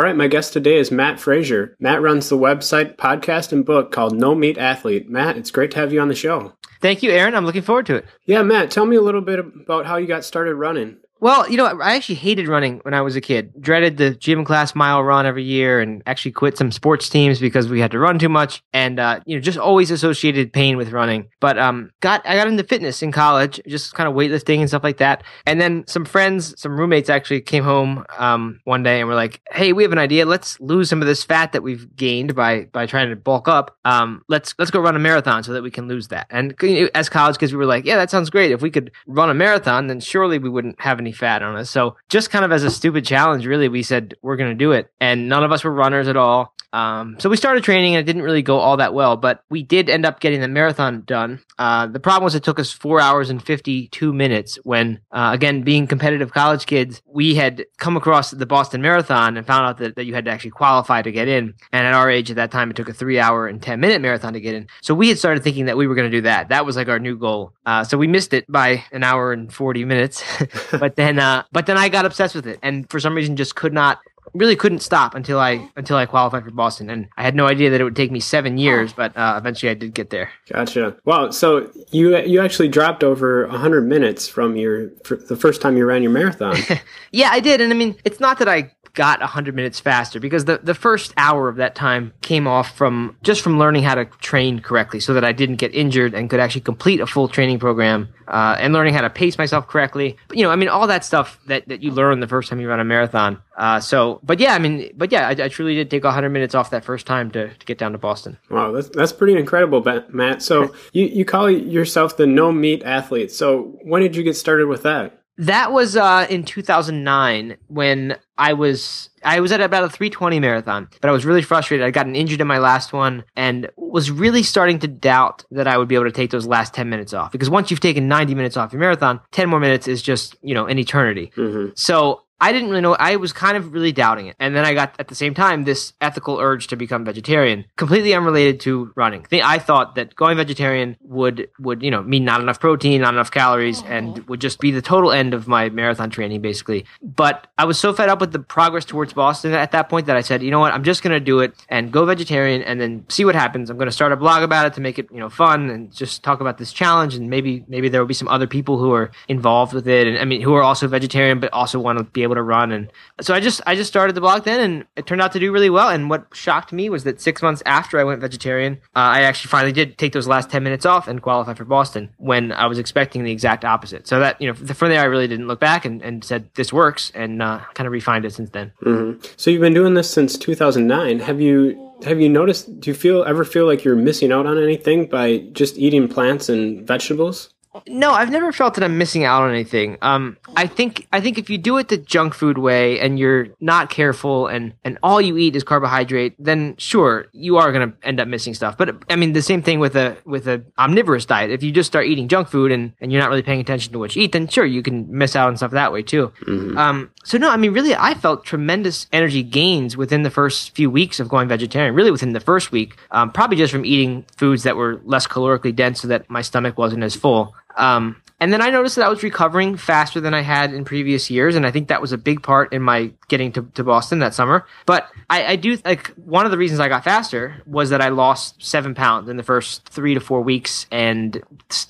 All right, my guest today is Matt Frazier. Matt runs the website, podcast, and book called No Meat Athlete. Matt, it's great to have you on the show. Thank you, Aaron. I'm looking forward to it. Yeah, Matt, tell me a little bit about how you got started running. Well, you know, I actually hated running when I was a kid. Dreaded the gym class mile run every year and actually quit some sports teams because we had to run too much and uh, you know, just always associated pain with running. But um got I got into fitness in college, just kind of weightlifting and stuff like that. And then some friends, some roommates actually came home um one day and were like, "Hey, we have an idea. Let's lose some of this fat that we've gained by by trying to bulk up. Um let's let's go run a marathon so that we can lose that." And as college kids we were like, "Yeah, that sounds great. If we could run a marathon, then surely we wouldn't have any fat on us. So just kind of as a stupid challenge, really, we said we're going to do it. And none of us were runners at all. Um, so we started training and it didn't really go all that well, but we did end up getting the marathon done. Uh, the problem was it took us four hours and 52 minutes when, uh, again, being competitive college kids, we had come across the Boston Marathon and found out that, that you had to actually qualify to get in. And at our age at that time, it took a three hour and 10 minute marathon to get in. So we had started thinking that we were going to do that. That was like our new goal. Uh, so we missed it by an hour and 40 minutes. but then, uh, but then I got obsessed with it and for some reason just could not really couldn't stop until I until I qualified for Boston, and I had no idea that it would take me seven years, but uh, eventually I did get there. Gotcha. Wow. So you you actually dropped over hundred minutes from your the first time you ran your marathon. yeah, I did, and I mean, it's not that I got 100 minutes faster because the, the first hour of that time came off from just from learning how to train correctly so that I didn't get injured and could actually complete a full training program uh, and learning how to pace myself correctly. But, you know, I mean, all that stuff that, that you learn the first time you run a marathon. Uh, so, but yeah, I mean, but yeah, I, I truly did take 100 minutes off that first time to, to get down to Boston. Wow, that's, that's pretty incredible, Matt. So you, you call yourself the no meat athlete. So when did you get started with that? That was uh, in 2009 when I was I was at about a 320 marathon, but I was really frustrated. I gotten injured in my last one and was really starting to doubt that I would be able to take those last 10 minutes off. Because once you've taken 90 minutes off your marathon, 10 more minutes is just, you know, an eternity. Mm-hmm. So I didn't really know. I was kind of really doubting it. And then I got, at the same time, this ethical urge to become vegetarian, completely unrelated to running. I thought that going vegetarian would, would, you know, mean not enough protein, not enough calories, and would just be the total end of my marathon training, basically. But I was so fed up with the progress towards Boston at that point that I said, you know what, I'm just going to do it and go vegetarian and then see what happens. I'm going to start a blog about it to make it, you know, fun and just talk about this challenge. And maybe, maybe there will be some other people who are involved with it. And I mean, who are also vegetarian, but also want to be able able to run. And so I just I just started the blog then, and it turned out to do really well. And what shocked me was that six months after I went vegetarian, uh, I actually finally did take those last ten minutes off and qualify for Boston when I was expecting the exact opposite. So that you know from there I really didn't look back and, and said this works, and uh, kind of refined it since then. Mm-hmm. So you've been doing this since 2009. Have you? Have you noticed? Do you feel ever feel like you're missing out on anything by just eating plants and vegetables? No, I've never felt that I'm missing out on anything. Um, I think I think if you do it the junk food way and you're not careful and and all you eat is carbohydrate, then sure you are going to end up missing stuff. But I mean the same thing with a with a omnivorous diet. If you just start eating junk food and and you're not really paying attention to what you eat, then sure you can miss out on stuff that way too. Mm-hmm. Um, so no, I mean really, I felt tremendous energy gains within the first few weeks of going vegetarian. Really within the first week, um, probably just from eating foods that were less calorically dense, so that my stomach wasn't as full. Um, and then I noticed that I was recovering faster than I had in previous years, and I think that was a big part in my getting to, to Boston that summer. But I, I do like one of the reasons I got faster was that I lost seven pounds in the first three to four weeks and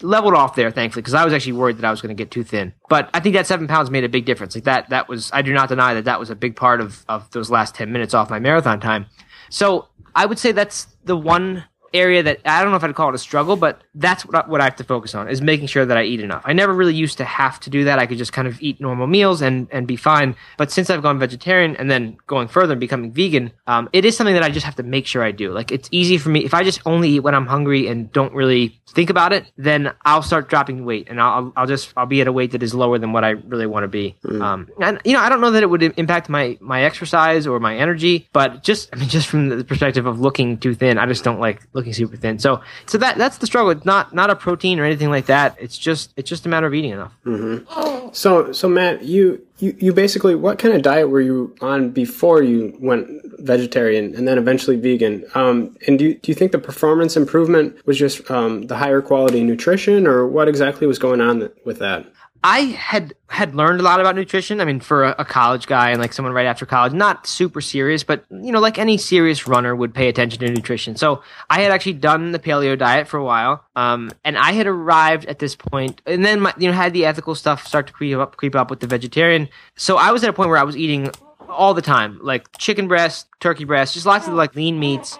leveled off there, thankfully, because I was actually worried that I was going to get too thin. But I think that seven pounds made a big difference. Like that, that was I do not deny that that was a big part of of those last ten minutes off my marathon time. So I would say that's the one area that I don't know if I'd call it a struggle, but that's what I, what I have to focus on is making sure that I eat enough. I never really used to have to do that. I could just kind of eat normal meals and and be fine. But since I've gone vegetarian and then going further and becoming vegan, um, it is something that I just have to make sure I do. Like it's easy for me if I just only eat when I'm hungry and don't really think about it, then I'll start dropping weight and I'll I'll just I'll be at a weight that is lower than what I really want to be. Mm. Um, and you know I don't know that it would impact my my exercise or my energy, but just I mean just from the perspective of looking too thin, I just don't like looking super thin. So so that that's the struggle. It's not not a protein or anything like that. It's just it's just a matter of eating enough. Mm-hmm. So so Matt, you, you you basically what kind of diet were you on before you went vegetarian and then eventually vegan? Um, and do you, do you think the performance improvement was just um, the higher quality nutrition, or what exactly was going on with that? I had had learned a lot about nutrition. I mean, for a, a, college guy and like someone right after college, not super serious, but you know, like any serious runner would pay attention to nutrition. So I had actually done the paleo diet for a while, um, and I had arrived at this point, and then my, you know had the ethical stuff start to creep up, creep up with the vegetarian. So I was at a point where I was eating all the time, like chicken breast, turkey breast, just lots of like lean meats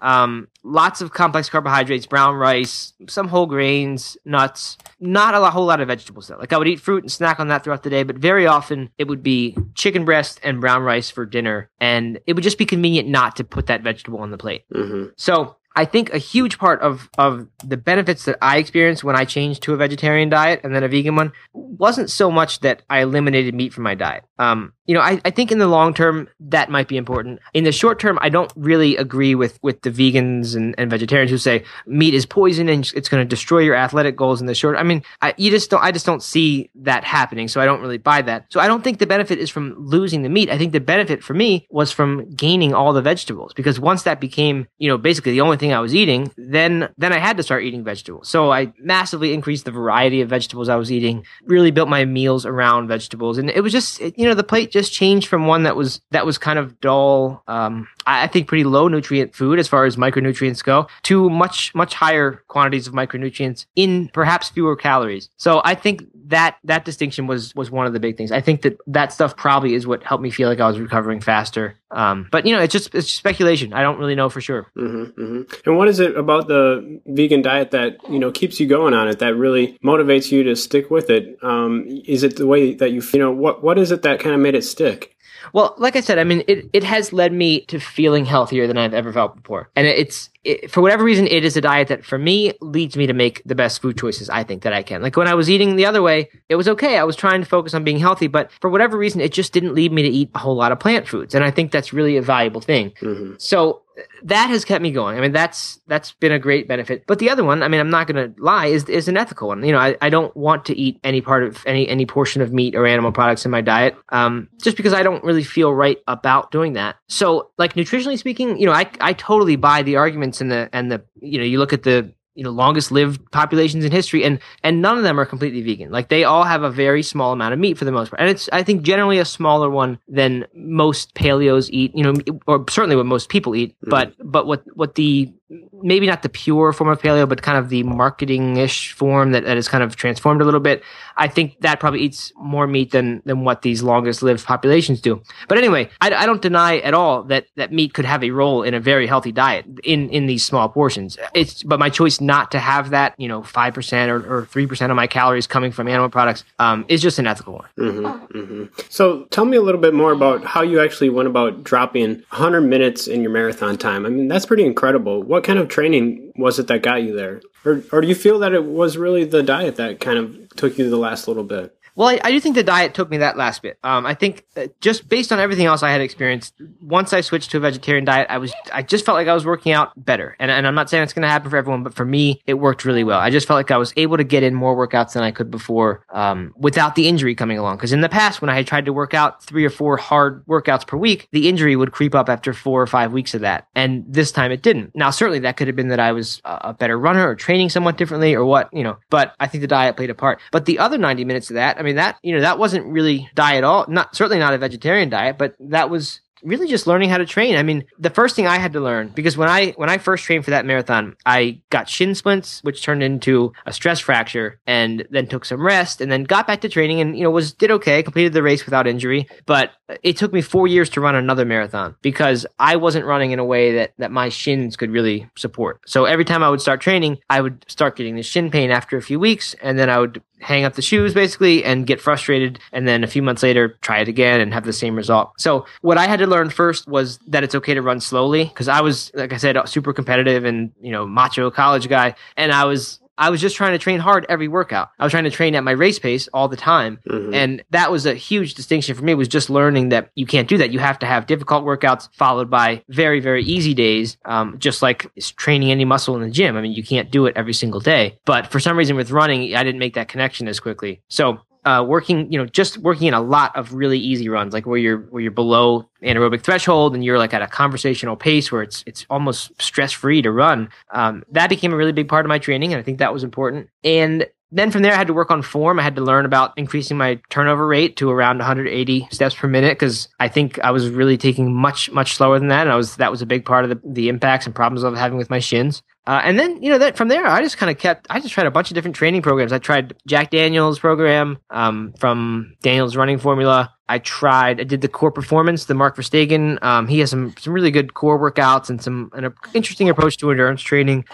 um, lots of complex carbohydrates, brown rice, some whole grains, nuts, not a whole lot of vegetables though. Like I would eat fruit and snack on that throughout the day, but very often it would be chicken breast and brown rice for dinner. And it would just be convenient not to put that vegetable on the plate. Mm-hmm. So I think a huge part of, of the benefits that I experienced when I changed to a vegetarian diet and then a vegan one wasn't so much that I eliminated meat from my diet. Um, you know, I, I think in the long term that might be important. In the short term, I don't really agree with with the vegans and, and vegetarians who say meat is poison and it's going to destroy your athletic goals in the short. I mean, I, you just don't. I just don't see that happening. So I don't really buy that. So I don't think the benefit is from losing the meat. I think the benefit for me was from gaining all the vegetables because once that became, you know, basically the only thing I was eating, then then I had to start eating vegetables. So I massively increased the variety of vegetables I was eating. Really built my meals around vegetables, and it was just you know the plate just changed from one that was that was kind of dull, um, I think pretty low nutrient food as far as micronutrients go, to much much higher quantities of micronutrients in perhaps fewer calories. So I think that that distinction was was one of the big things. I think that that stuff probably is what helped me feel like I was recovering faster. Um, but you know, it's just it's just speculation. I don't really know for sure. Mm-hmm, mm-hmm. And what is it about the vegan diet that you know keeps you going on it? That really motivates you to stick with it? Um, is it the way that you you know what what is it that kind of made it stick? Well, like I said, I mean, it, it has led me to feeling healthier than I've ever felt before. And it's, it, for whatever reason, it is a diet that for me leads me to make the best food choices I think that I can. Like when I was eating the other way, it was okay. I was trying to focus on being healthy, but for whatever reason, it just didn't lead me to eat a whole lot of plant foods. And I think that's really a valuable thing. Mm-hmm. So that has kept me going. I mean, that's that's been a great benefit. But the other one, I mean, I'm not going to lie, is is an ethical one. You know, I, I don't want to eat any part of any any portion of meat or animal products in my diet, um, just because I don't really feel right about doing that. So, like nutritionally speaking, you know, I I totally buy the arguments and the and the you know, you look at the you know longest lived populations in history and and none of them are completely vegan. Like they all have a very small amount of meat for the most part. And it's i think generally a smaller one than most paleos eat you know or certainly what most people eat. Mm. but but what what the maybe not the pure form of paleo, but kind of the marketing-ish form that, that is kind of transformed a little bit. I think that probably eats more meat than than what these longest lived populations do. But anyway, I, I don't deny at all that that meat could have a role in a very healthy diet in in these small portions. It's but my choice not to have that, you know, five percent or three percent of my calories coming from animal products um, is just an ethical one. Mm-hmm, mm-hmm. So tell me a little bit more about how you actually went about dropping 100 minutes in your marathon time. I mean, that's pretty incredible. What kind of training was it that got you there? Or, or do you feel that it was really the diet that kind of took you the last little bit? Well, I, I, do think the diet took me that last bit. Um, I think just based on everything else I had experienced, once I switched to a vegetarian diet, I was I just felt like I was working out better. And, and I'm not saying it's going to happen for everyone, but for me, it worked really well. I just felt like I was able to get in more workouts than I could before um, without the injury coming along. Because in the past, when I had tried to work out three or four hard workouts per week, the injury would creep up after four or five weeks of that. And this time it didn't. Now, certainly that could have been that I was a better runner or training somewhat differently or what, you know, but I think the diet played a part. But the other 90 minutes of that, I mean, that, you know, that was wasn't really diet at all, not certainly not a vegetarian diet, but that was really just learning how to train. I mean, the first thing I had to learn because when I when I first trained for that marathon, I got shin splints, which turned into a stress fracture, and then took some rest, and then got back to training, and you know was did okay, completed the race without injury. But it took me four years to run another marathon because I wasn't running in a way that that my shins could really support. So every time I would start training, I would start getting the shin pain after a few weeks, and then I would hang up the shoes basically and get frustrated and then a few months later try it again and have the same result. So what I had to learn first was that it's okay to run slowly because I was like I said super competitive and you know macho college guy and I was I was just trying to train hard every workout. I was trying to train at my race pace all the time. Mm-hmm. And that was a huge distinction for me was just learning that you can't do that. You have to have difficult workouts followed by very, very easy days. Um, just like training any muscle in the gym. I mean, you can't do it every single day. But for some reason with running, I didn't make that connection as quickly. So uh, working, you know, just working in a lot of really easy runs, like where you're where you're below anaerobic threshold and you're like at a conversational pace where it's it's almost stress free to run. Um, that became a really big part of my training, and I think that was important. And then from there, I had to work on form. I had to learn about increasing my turnover rate to around 180 steps per minute because I think I was really taking much, much slower than that. And I was, that was a big part of the, the impacts and problems I was having with my shins. Uh, and then, you know, that from there, I just kind of kept, I just tried a bunch of different training programs. I tried Jack Daniels program, um, from Daniels running formula. I tried, I did the core performance, the Mark Verstegen. Um, he has some, some really good core workouts and some, an interesting approach to endurance training.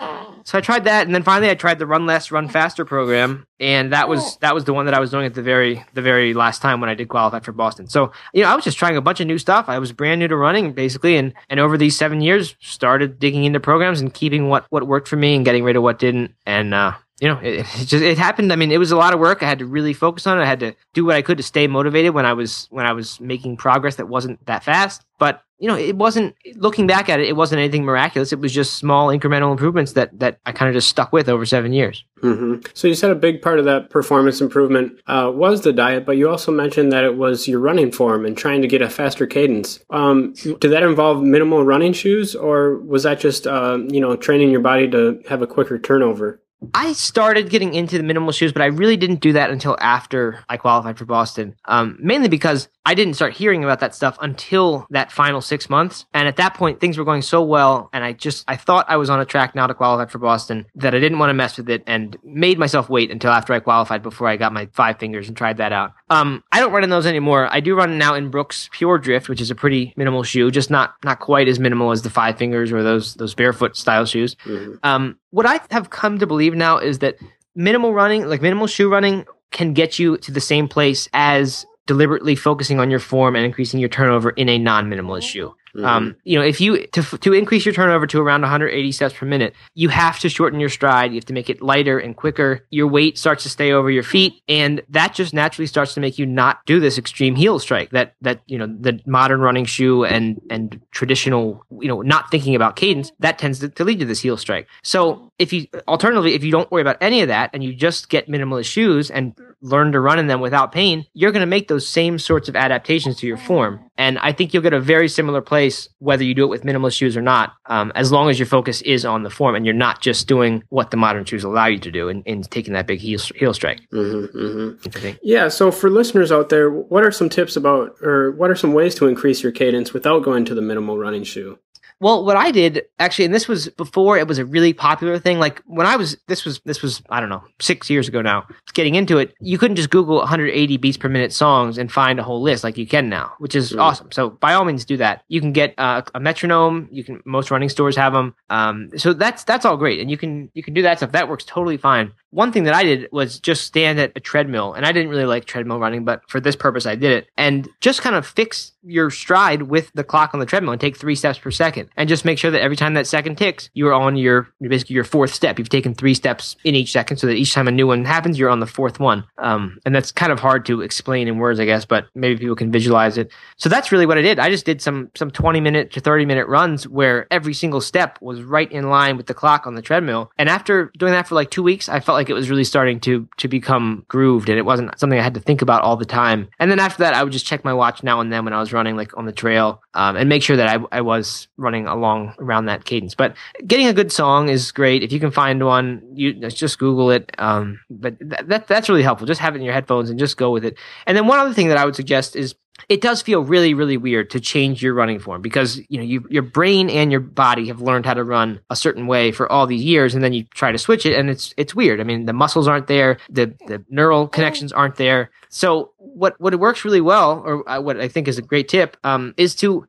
So I tried that, and then finally I tried the Run Less, Run Faster program, and that was that was the one that I was doing at the very the very last time when I did qualify for Boston. So you know I was just trying a bunch of new stuff. I was brand new to running basically, and and over these seven years started digging into programs and keeping what what worked for me and getting rid of what didn't. And uh, you know, it, it, just it happened. I mean, it was a lot of work. I had to really focus on it. I had to do what I could to stay motivated when I was when I was making progress that wasn't that fast. But you know, it wasn't looking back at it. It wasn't anything miraculous. It was just small incremental improvements that that I kind of just stuck with over seven years. Mm-hmm. So you said a big part of that performance improvement uh, was the diet, but you also mentioned that it was your running form and trying to get a faster cadence. Um, did that involve minimal running shoes, or was that just uh, you know training your body to have a quicker turnover? I started getting into the minimal shoes, but I really didn't do that until after I qualified for Boston. Um, mainly because I didn't start hearing about that stuff until that final six months. And at that point, things were going so well. And I just, I thought I was on a track now to qualify for Boston that I didn't want to mess with it and made myself wait until after I qualified before I got my five fingers and tried that out. Um, I don't run in those anymore. I do run now in Brooks Pure Drift, which is a pretty minimal shoe, just not, not quite as minimal as the five fingers or those, those barefoot style shoes. Mm-hmm. Um, what I have come to believe now is that minimal running, like minimal shoe running, can get you to the same place as deliberately focusing on your form and increasing your turnover in a non-minimalist shoe. Mm-hmm. Um, you know, if you to to increase your turnover to around 180 steps per minute, you have to shorten your stride. You have to make it lighter and quicker. Your weight starts to stay over your feet, and that just naturally starts to make you not do this extreme heel strike that that you know the modern running shoe and and traditional you know not thinking about cadence that tends to, to lead to this heel strike. So if you alternatively if you don't worry about any of that and you just get minimalist shoes and learn to run in them without pain, you're going to make those same sorts of adaptations to your form. And I think you'll get a very similar place whether you do it with minimalist shoes or not, um, as long as your focus is on the form and you're not just doing what the modern shoes allow you to do in, in taking that big heel, heel strike. Mm-hmm, mm-hmm. Yeah. So for listeners out there, what are some tips about, or what are some ways to increase your cadence without going to the minimal running shoe? Well, what I did actually, and this was before it was a really popular thing. Like when I was, this was, this was, I don't know, six years ago now, getting into it, you couldn't just Google 180 beats per minute songs and find a whole list like you can now, which is mm. awesome. So by all means do that. You can get uh, a metronome. You can, most running stores have them. Um, so that's, that's all great. And you can, you can do that stuff. That works totally fine one thing that I did was just stand at a treadmill, and I didn't really like treadmill running, but for this purpose, I did it, and just kind of fix your stride with the clock on the treadmill and take three steps per second, and just make sure that every time that second ticks, you are on your basically your fourth step. You've taken three steps in each second, so that each time a new one happens, you're on the fourth one. Um, and that's kind of hard to explain in words, I guess, but maybe people can visualize it. So that's really what I did. I just did some some 20 minute to 30 minute runs where every single step was right in line with the clock on the treadmill, and after doing that for like two weeks, I felt like it was really starting to to become grooved and it wasn't something I had to think about all the time. And then after that, I would just check my watch now and then when I was running like on the trail um, and make sure that I, I was running along around that cadence. But getting a good song is great. If you can find one, you just Google it. Um, but that, that that's really helpful. Just have it in your headphones and just go with it. And then one other thing that I would suggest is it does feel really really weird to change your running form because you know you, your brain and your body have learned how to run a certain way for all these years and then you try to switch it and it's it's weird. I mean the muscles aren't there the the neural connections aren't there. So what what works really well or uh, what i think is a great tip um, is to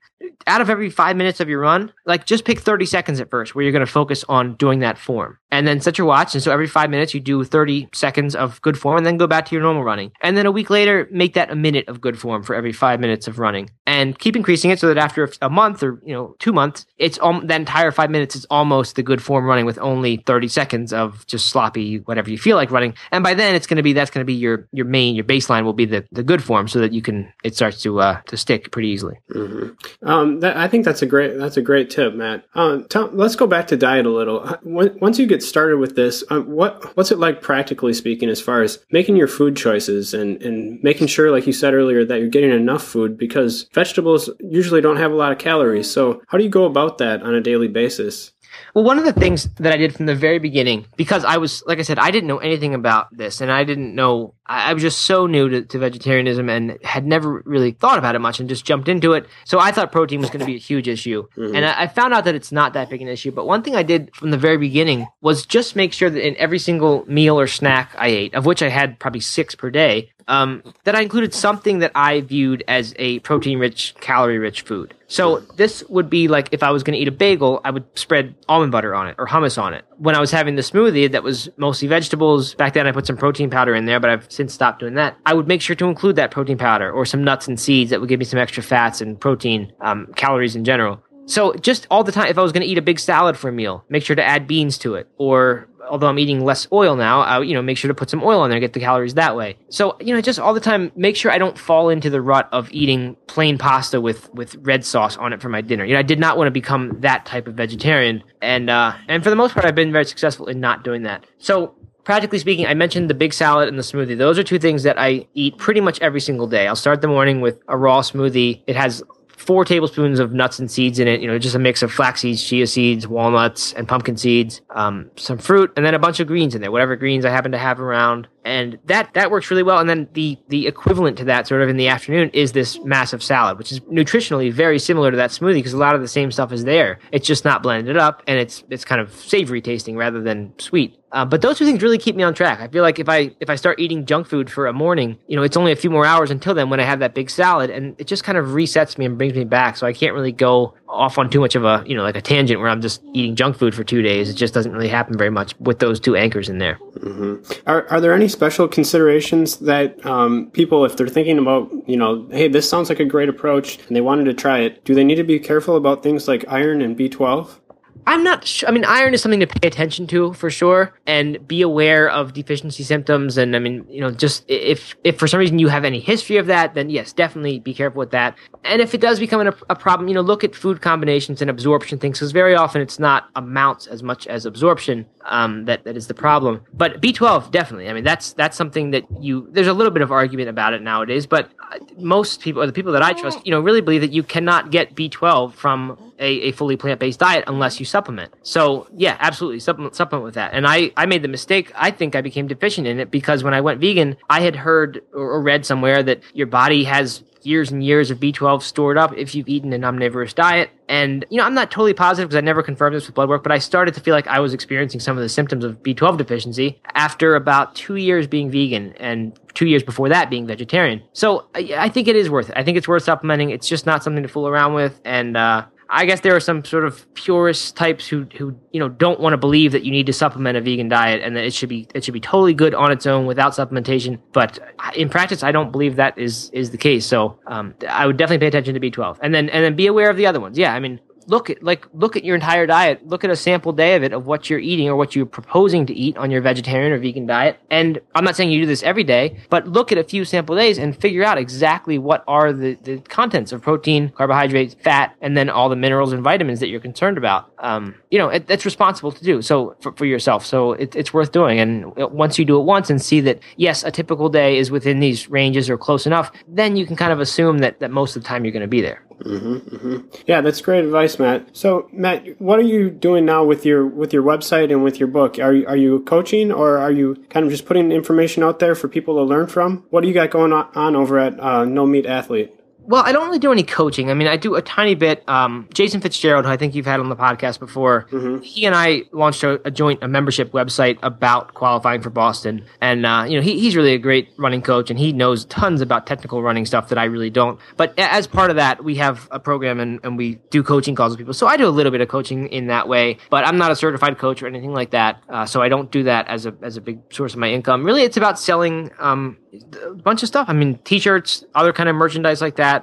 out of every five minutes of your run, like just pick 30 seconds at first where you're going to focus on doing that form and then set your watch. And so every five minutes you do 30 seconds of good form and then go back to your normal running. And then a week later, make that a minute of good form for every five minutes of running and keep increasing it so that after a month or, you know, two months, it's um, that entire five minutes is almost the good form running with only 30 seconds of just sloppy, whatever you feel like running. And by then it's going to be, that's going to be your, your main, your baseline will be the, the good form so that you can, it starts to, uh, to stick pretty easily. Mm-hmm. Um, that, I think that's a great that's a great tip, Matt. Um, let's go back to diet a little. Once you get started with this, um, what what's it like practically speaking, as far as making your food choices and and making sure, like you said earlier, that you're getting enough food because vegetables usually don't have a lot of calories. So how do you go about that on a daily basis? Well, one of the things that I did from the very beginning, because I was, like I said, I didn't know anything about this, and I didn't know, I, I was just so new to, to, vegetarianism and had never really thought about it much and just jumped into it. So I thought protein was going to be a huge issue. Mm-hmm. And I, I, found out that it's not that big an issue. But one thing I did from the very beginning was just make sure that in every single meal or snack I ate, of which I had probably six per day, um, that I included something that I viewed as a protein rich, calorie rich food. So this would be like if I was going to eat a bagel, I would spread almond butter on it or hummus on it. When I was having the smoothie that was mostly vegetables, back then I put some protein powder in there, but I've since stopped doing that. I would make sure to include that protein powder or some nuts and seeds that would give me some extra fats and protein, um, calories in general. So just all the time, if I was going to eat a big salad for a meal, make sure to add beans to it or although I'm eating less oil now, I, you know, make sure to put some oil on there, get the calories that way. So, you know, just all the time, make sure I don't fall into the rut of eating plain pasta with, with red sauce on it for my dinner. You know, I did not want to become that type of vegetarian. And, uh, and for the most part, I've been very successful in not doing that. So, practically speaking, I mentioned the big salad and the smoothie. Those are two things that I eat pretty much every single day. I'll start the morning with a raw smoothie. It has four tablespoons of nuts and seeds in it. You know, just a mix of flax seeds, chia seeds, walnuts, and pumpkin seeds. Um, some fruit, and then a bunch of greens in there, whatever greens I happen to have around and that that works really well. And then the the equivalent to that, sort of in the afternoon, is this massive salad, which is nutritionally very similar to that smoothie because a lot of the same stuff is there. It's just not blended up, and it's it's kind of savory tasting rather than sweet. Uh, but those two things really keep me on track. I feel like if I if I start eating junk food for a morning, you know, it's only a few more hours until then when I have that big salad, and it just kind of resets me and brings me back. So I can't really go off on too much of a you know like a tangent where I'm just eating junk food for two days. It just doesn't really happen very much with those two anchors in there. Mm-hmm. Are are there any special considerations that um, people, if they're thinking about you know, hey, this sounds like a great approach, and they wanted to try it, do they need to be careful about things like iron and B twelve? I'm not sure. I mean, iron is something to pay attention to for sure, and be aware of deficiency symptoms. And I mean, you know, just if if for some reason you have any history of that, then yes, definitely be careful with that. And if it does become a, a problem, you know, look at food combinations and absorption things, because very often it's not amounts as much as absorption um, that that is the problem. But B12 definitely. I mean, that's that's something that you. There's a little bit of argument about it nowadays, but uh, most people, or the people that I trust, you know, really believe that you cannot get B12 from a, a fully plant based diet unless you supplement. So yeah, absolutely supplement supplement with that. And I I made the mistake. I think I became deficient in it because when I went vegan, I had heard or read somewhere that your body has years and years of B12 stored up if you've eaten an omnivorous diet. And, you know, I'm not totally positive because I never confirmed this with blood work, but I started to feel like I was experiencing some of the symptoms of B12 deficiency after about two years being vegan and two years before that being vegetarian. So I, think it is worth it. I think it's worth supplementing. It's just not something to fool around with. And, uh, I guess there are some sort of purist types who who you know don't want to believe that you need to supplement a vegan diet and that it should be it should be totally good on its own without supplementation. But in practice, I don't believe that is is the case. So um, I would definitely pay attention to B12 and then and then be aware of the other ones. Yeah, I mean look at like look at your entire diet. Look at a sample day of it of what you're eating or what you're proposing to eat on your vegetarian or vegan diet. And i'm not saying you do this every day but look at a few sample days and figure out exactly what are the, the contents of protein carbohydrates fat and then all the minerals and vitamins that you're concerned about. Um, you know it, it's responsible to do. So for, for yourself. So it, it's worth doing. And once you do it once and see that yes a typical day is within these ranges or close enough then you can kind of assume that, that most of the time you're going to be there Mm-hmm, mm-hmm. Yeah, that's great advice, Matt. So, Matt, what are you doing now with your with your website and with your book? Are you are you coaching or are you kind of just putting information out there for people to learn from? What do you got going on over at uh, No Meat Athlete? Well, I don't really do any coaching. I mean, I do a tiny bit. Um, Jason Fitzgerald, who I think you've had on the podcast before, mm-hmm. he and I launched a, a, joint a membership website about qualifying for Boston, and uh, you know he, he's really a great running coach, and he knows tons about technical running stuff that I really don't. But as part of that, we have a program and, and we do coaching calls with people. So I do a little bit of coaching in that way, but I'm not a certified coach or anything like that. Uh, so I don't do that as a as a big source of my income. Really, it's about selling um, a bunch of stuff. I mean, t-shirts, other kind of merchandise like that,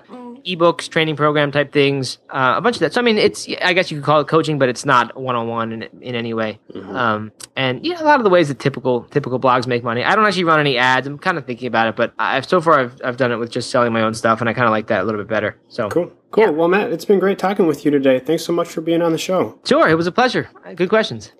ebooks, training program type things, uh, a bunch of that. So I mean, it's I guess you could call it coaching, but it's not one on one in in any way. Mm-hmm. Um, and yeah, a lot of the ways that typical typical blogs make money. I don't actually run any ads. I'm kind of thinking about it, but I've so far I've I've done it with just selling my own stuff, and I kind of like that a little bit better. So cool. Cool. Yeah. Well, Matt, it's been great talking with you today. Thanks so much for being on the show. Sure. It was a pleasure. Good questions.